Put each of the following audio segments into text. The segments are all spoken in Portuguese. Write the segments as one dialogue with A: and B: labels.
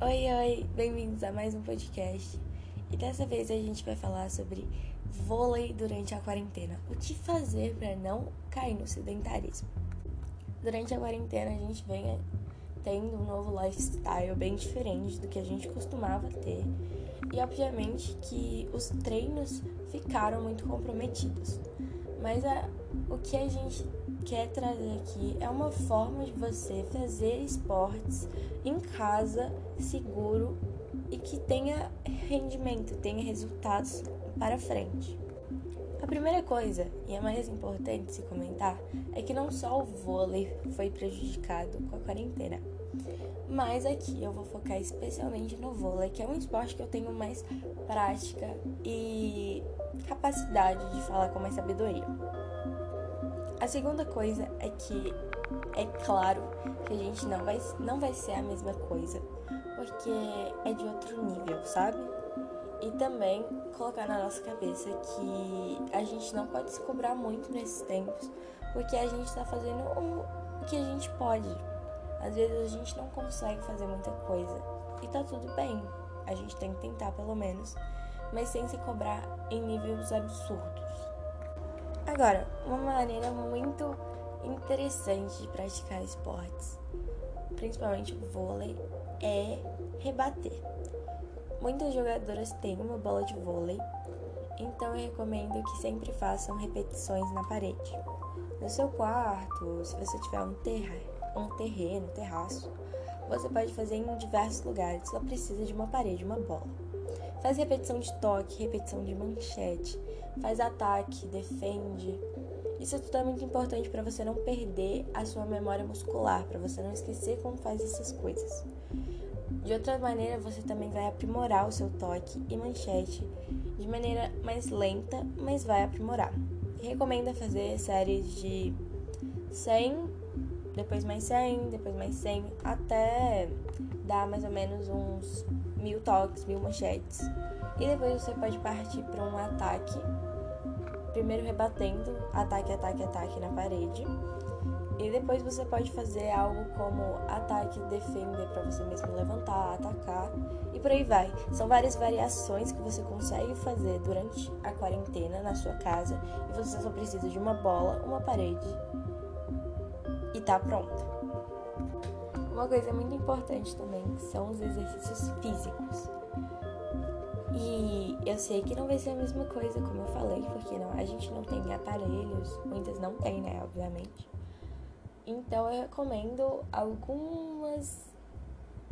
A: Oi, oi, bem-vindos a mais um podcast. E dessa vez a gente vai falar sobre vôlei durante a quarentena. O que fazer para não cair no sedentarismo? Durante a quarentena a gente vem tendo um novo lifestyle bem diferente do que a gente costumava ter. E obviamente que os treinos ficaram muito comprometidos. Mas a, o que a gente quer trazer aqui é uma forma de você fazer esportes em casa, seguro e que tenha rendimento, tenha resultados para frente. A primeira coisa, e a mais importante se comentar, é que não só o vôlei foi prejudicado com a quarentena, mas aqui eu vou focar especialmente no vôlei, que é um esporte que eu tenho mais prática e capacidade de falar com mais sabedoria. A segunda coisa é que é claro que a gente não vai, não vai ser a mesma coisa, porque é de outro nível, sabe? E também colocar na nossa cabeça que a gente não pode se cobrar muito nesses tempos, porque a gente está fazendo o que a gente pode. Às vezes a gente não consegue fazer muita coisa e tá tudo bem. A gente tem que tentar pelo menos, mas sem se cobrar em níveis absurdos. Agora, uma maneira muito interessante de praticar esportes, principalmente o vôlei, é rebater. Muitas jogadoras têm uma bola de vôlei, então eu recomendo que sempre façam repetições na parede. No seu quarto, se você tiver um, terra, um terreno, terraço, você pode fazer em diversos lugares, só precisa de uma parede, uma bola. Faz repetição de toque, repetição de manchete, faz ataque, defende. Isso tudo é muito importante para você não perder a sua memória muscular, para você não esquecer como faz essas coisas. De outra maneira, você também vai aprimorar o seu toque e manchete de maneira mais lenta, mas vai aprimorar. Recomenda fazer séries de 100, depois mais 100, depois mais 100, até dar mais ou menos uns mil toques, mil manchetes. E depois você pode partir para um ataque. Primeiro rebatendo, ataque, ataque, ataque na parede. E depois você pode fazer algo como ataque, defender para você mesmo levantar, atacar e por aí vai. São várias variações que você consegue fazer durante a quarentena na sua casa e você só precisa de uma bola, uma parede e tá pronto. Uma coisa muito importante também são os exercícios físicos. E eu sei que não vai ser a mesma coisa, como eu falei, porque não, a gente não tem aparelhos, muitas não tem, né, obviamente. Então eu recomendo algumas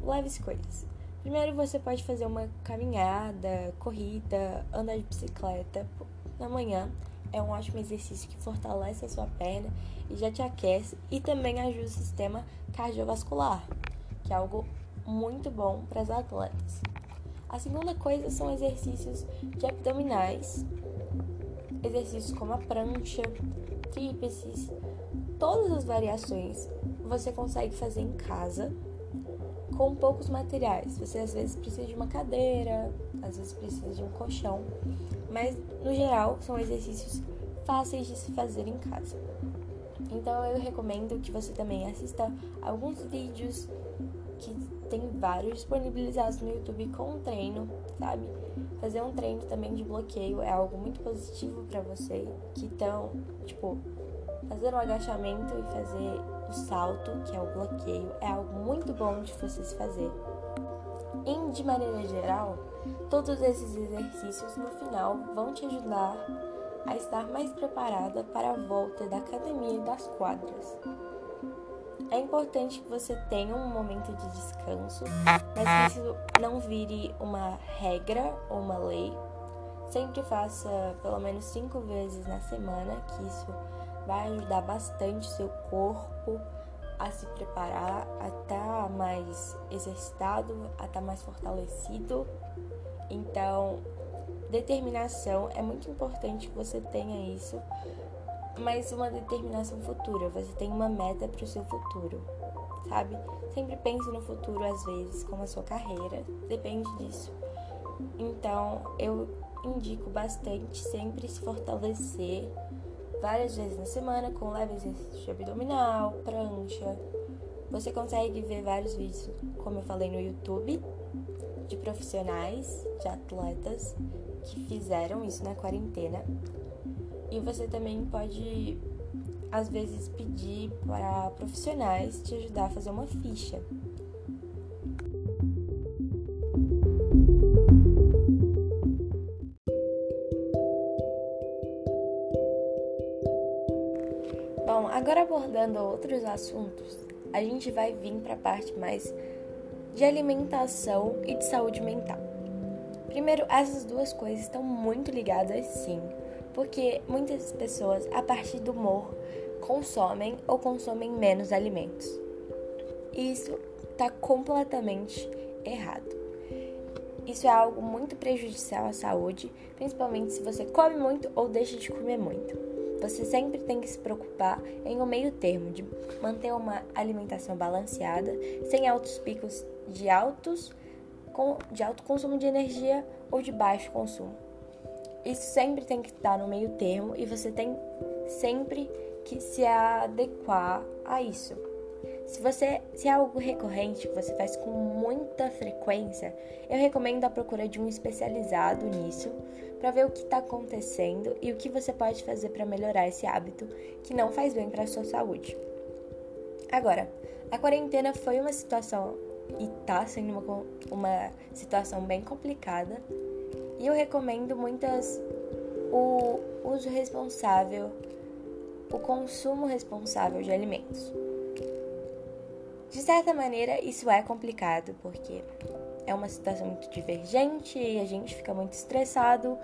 A: leves coisas. Primeiro você pode fazer uma caminhada, corrida, andar de bicicleta na manhã. É um ótimo exercício que fortalece a sua perna e já te aquece e também ajuda o sistema cardiovascular, que é algo muito bom para os atletas. A segunda coisa são exercícios de abdominais, exercícios como a prancha, tríplices, todas as variações você consegue fazer em casa com poucos materiais. Você às vezes precisa de uma cadeira, às vezes precisa de um colchão, mas no geral são exercícios fáceis de se fazer em casa. Então eu recomendo que você também assista alguns vídeos que tem vários disponibilizados no YouTube com treino, sabe? Fazer um treino também de bloqueio é algo muito positivo para você que estão, tipo, fazer o agachamento e fazer o salto, que é o bloqueio, é algo muito bom de você se fazer. E de maneira geral, todos esses exercícios no final vão te ajudar a estar mais preparada para a volta da academia e das quadras. É importante que você tenha um momento de descanso, mas que isso não vire uma regra ou uma lei. Sempre faça pelo menos cinco vezes na semana, que isso vai ajudar bastante seu corpo a se preparar, a estar tá mais exercitado, a estar tá mais fortalecido. Então, determinação é muito importante que você tenha isso, mas uma determinação futura. Você tem uma meta para o seu futuro, sabe? Sempre pense no futuro às vezes, como a sua carreira, depende disso. Então, eu indico bastante sempre se fortalecer várias vezes na semana com leve exercício abdominal, prancha, Você consegue ver vários vídeos, como eu falei no YouTube, de profissionais, de atletas que fizeram isso na quarentena. E você também pode, às vezes, pedir para profissionais te ajudar a fazer uma ficha. Agora abordando outros assuntos, a gente vai vir para a parte mais de alimentação e de saúde mental. Primeiro, essas duas coisas estão muito ligadas sim, porque muitas pessoas, a partir do humor, consomem ou consomem menos alimentos. Isso está completamente errado. Isso é algo muito prejudicial à saúde, principalmente se você come muito ou deixa de comer muito. Você sempre tem que se preocupar em um meio termo de manter uma alimentação balanceada, sem altos picos de altos de alto consumo de energia ou de baixo consumo. Isso sempre tem que estar no meio termo e você tem sempre que se adequar a isso. Se você se é algo recorrente que você faz com muita frequência, eu recomendo a procura de um especializado nisso para ver o que está acontecendo e o que você pode fazer para melhorar esse hábito que não faz bem para a sua saúde. Agora, a quarentena foi uma situação e está sendo uma, uma situação bem complicada e eu recomendo muitas o uso responsável, o consumo responsável de alimentos. De certa maneira, isso é complicado, porque é uma situação muito divergente e a gente fica muito estressado,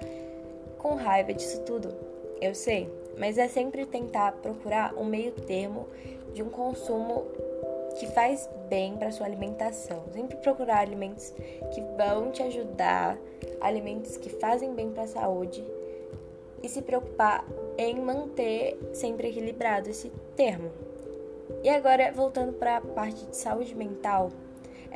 A: com raiva disso tudo. Eu sei, mas é sempre tentar procurar um meio termo de um consumo que faz bem para sua alimentação. Sempre procurar alimentos que vão te ajudar, alimentos que fazem bem para a saúde e se preocupar em manter sempre equilibrado esse termo. E agora, voltando para a parte de saúde mental,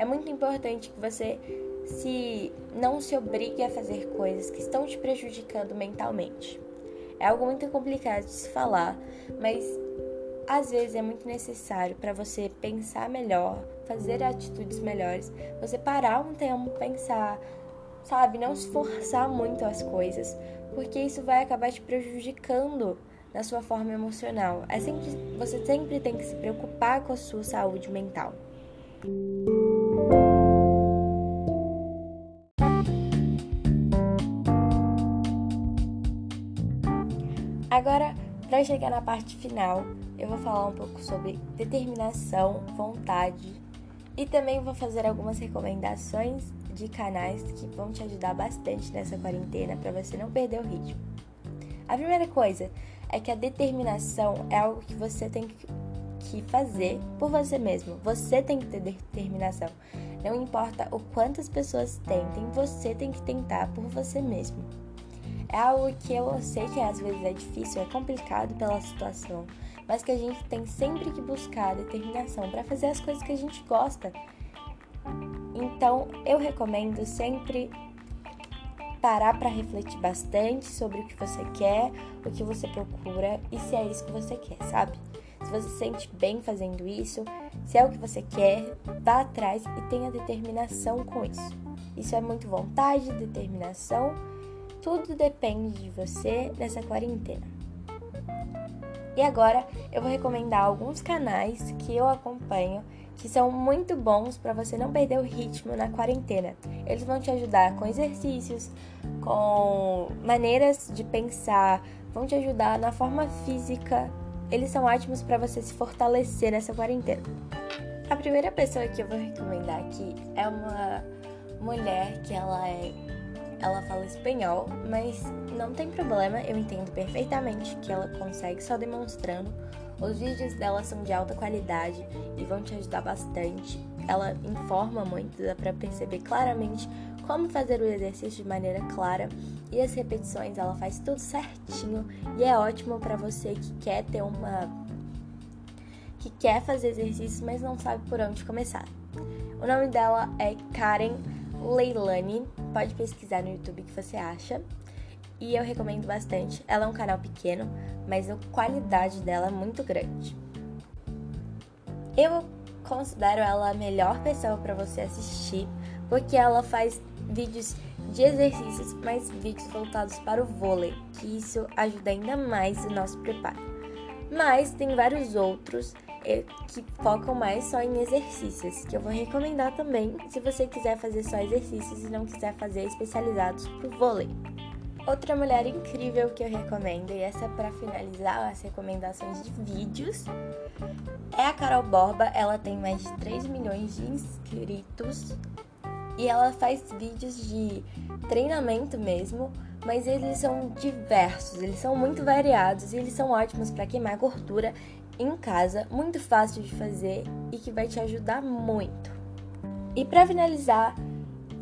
A: é muito importante que você se não se obrigue a fazer coisas que estão te prejudicando mentalmente. É algo muito complicado de se falar, mas às vezes é muito necessário para você pensar melhor, fazer atitudes melhores, você parar um tempo, pensar, sabe, não se forçar muito as coisas, porque isso vai acabar te prejudicando na sua forma emocional. É sempre, você sempre tem que se preocupar com a sua saúde mental. Para chegar na parte final, eu vou falar um pouco sobre determinação, vontade e também vou fazer algumas recomendações de canais que vão te ajudar bastante nessa quarentena para você não perder o ritmo. A primeira coisa é que a determinação é algo que você tem que fazer por você mesmo. Você tem que ter determinação. Não importa o quantas pessoas tentem, você tem que tentar por você mesmo. É algo que eu sei que às vezes é difícil, é complicado pela situação, mas que a gente tem sempre que buscar determinação para fazer as coisas que a gente gosta. Então, eu recomendo sempre parar para refletir bastante sobre o que você quer, o que você procura e se é isso que você quer, sabe? Se você se sente bem fazendo isso, se é o que você quer, vá atrás e tenha determinação com isso. Isso é muito vontade, determinação, tudo depende de você nessa quarentena. E agora eu vou recomendar alguns canais que eu acompanho que são muito bons para você não perder o ritmo na quarentena. Eles vão te ajudar com exercícios, com maneiras de pensar, vão te ajudar na forma física. Eles são ótimos para você se fortalecer nessa quarentena. A primeira pessoa que eu vou recomendar aqui é uma mulher que ela é ela fala espanhol, mas não tem problema, eu entendo perfeitamente que ela consegue só demonstrando os vídeos dela são de alta qualidade e vão te ajudar bastante. Ela informa muito, dá para perceber claramente como fazer o exercício de maneira clara e as repetições ela faz tudo certinho e é ótimo para você que quer ter uma que quer fazer exercícios, mas não sabe por onde começar. O nome dela é Karen Leilani, pode pesquisar no YouTube que você acha e eu recomendo bastante. Ela é um canal pequeno, mas a qualidade dela é muito grande. Eu considero ela a melhor pessoa para você assistir, porque ela faz vídeos de exercícios, mas vídeos voltados para o vôlei, que isso ajuda ainda mais o nosso preparo. Mas tem vários outros que focam mais só em exercícios, que eu vou recomendar também se você quiser fazer só exercícios e não quiser fazer especializados para o vôlei. Outra mulher incrível que eu recomendo, e essa é para finalizar as recomendações de vídeos, é a Carol Borba. Ela tem mais de 3 milhões de inscritos e ela faz vídeos de treinamento mesmo, mas eles são diversos, eles são muito variados e eles são ótimos para queimar gordura em casa, muito fácil de fazer e que vai te ajudar muito. E para finalizar,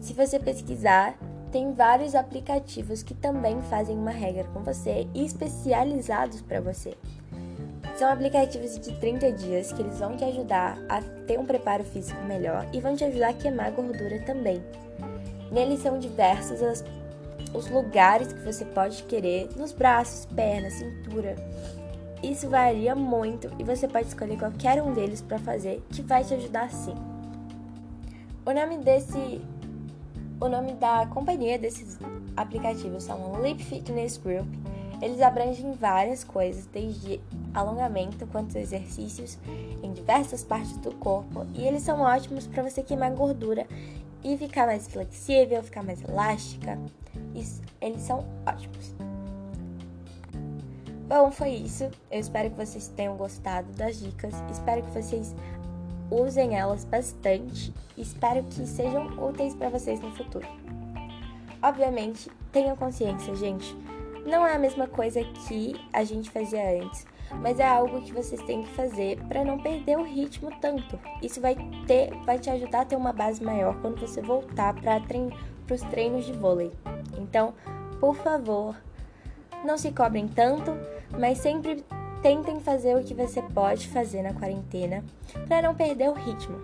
A: se você pesquisar, tem vários aplicativos que também fazem uma regra com você e especializados para você. São aplicativos de 30 dias que eles vão te ajudar a ter um preparo físico melhor e vão te ajudar a queimar gordura também. Neles são diversos as, os lugares que você pode querer, nos braços, pernas, cintura. Isso varia muito e você pode escolher qualquer um deles para fazer, que vai te ajudar sim. O nome desse o nome da companhia desses aplicativos são Leap Fitness Group. Eles abrangem várias coisas, desde alongamento quanto exercícios em diversas partes do corpo e eles são ótimos para você queimar gordura e ficar mais flexível, ficar mais elástica. Isso, eles são ótimos. Bom, foi isso. Eu espero que vocês tenham gostado das dicas. Espero que vocês usem elas bastante. Espero que sejam úteis para vocês no futuro. Obviamente, tenham consciência, gente. Não é a mesma coisa que a gente fazia antes mas é algo que vocês têm que fazer para não perder o ritmo tanto. Isso vai ter, vai te ajudar a ter uma base maior quando você voltar para trein, os treinos de vôlei. Então, por favor, não se cobrem tanto, mas sempre tentem fazer o que você pode fazer na quarentena para não perder o ritmo.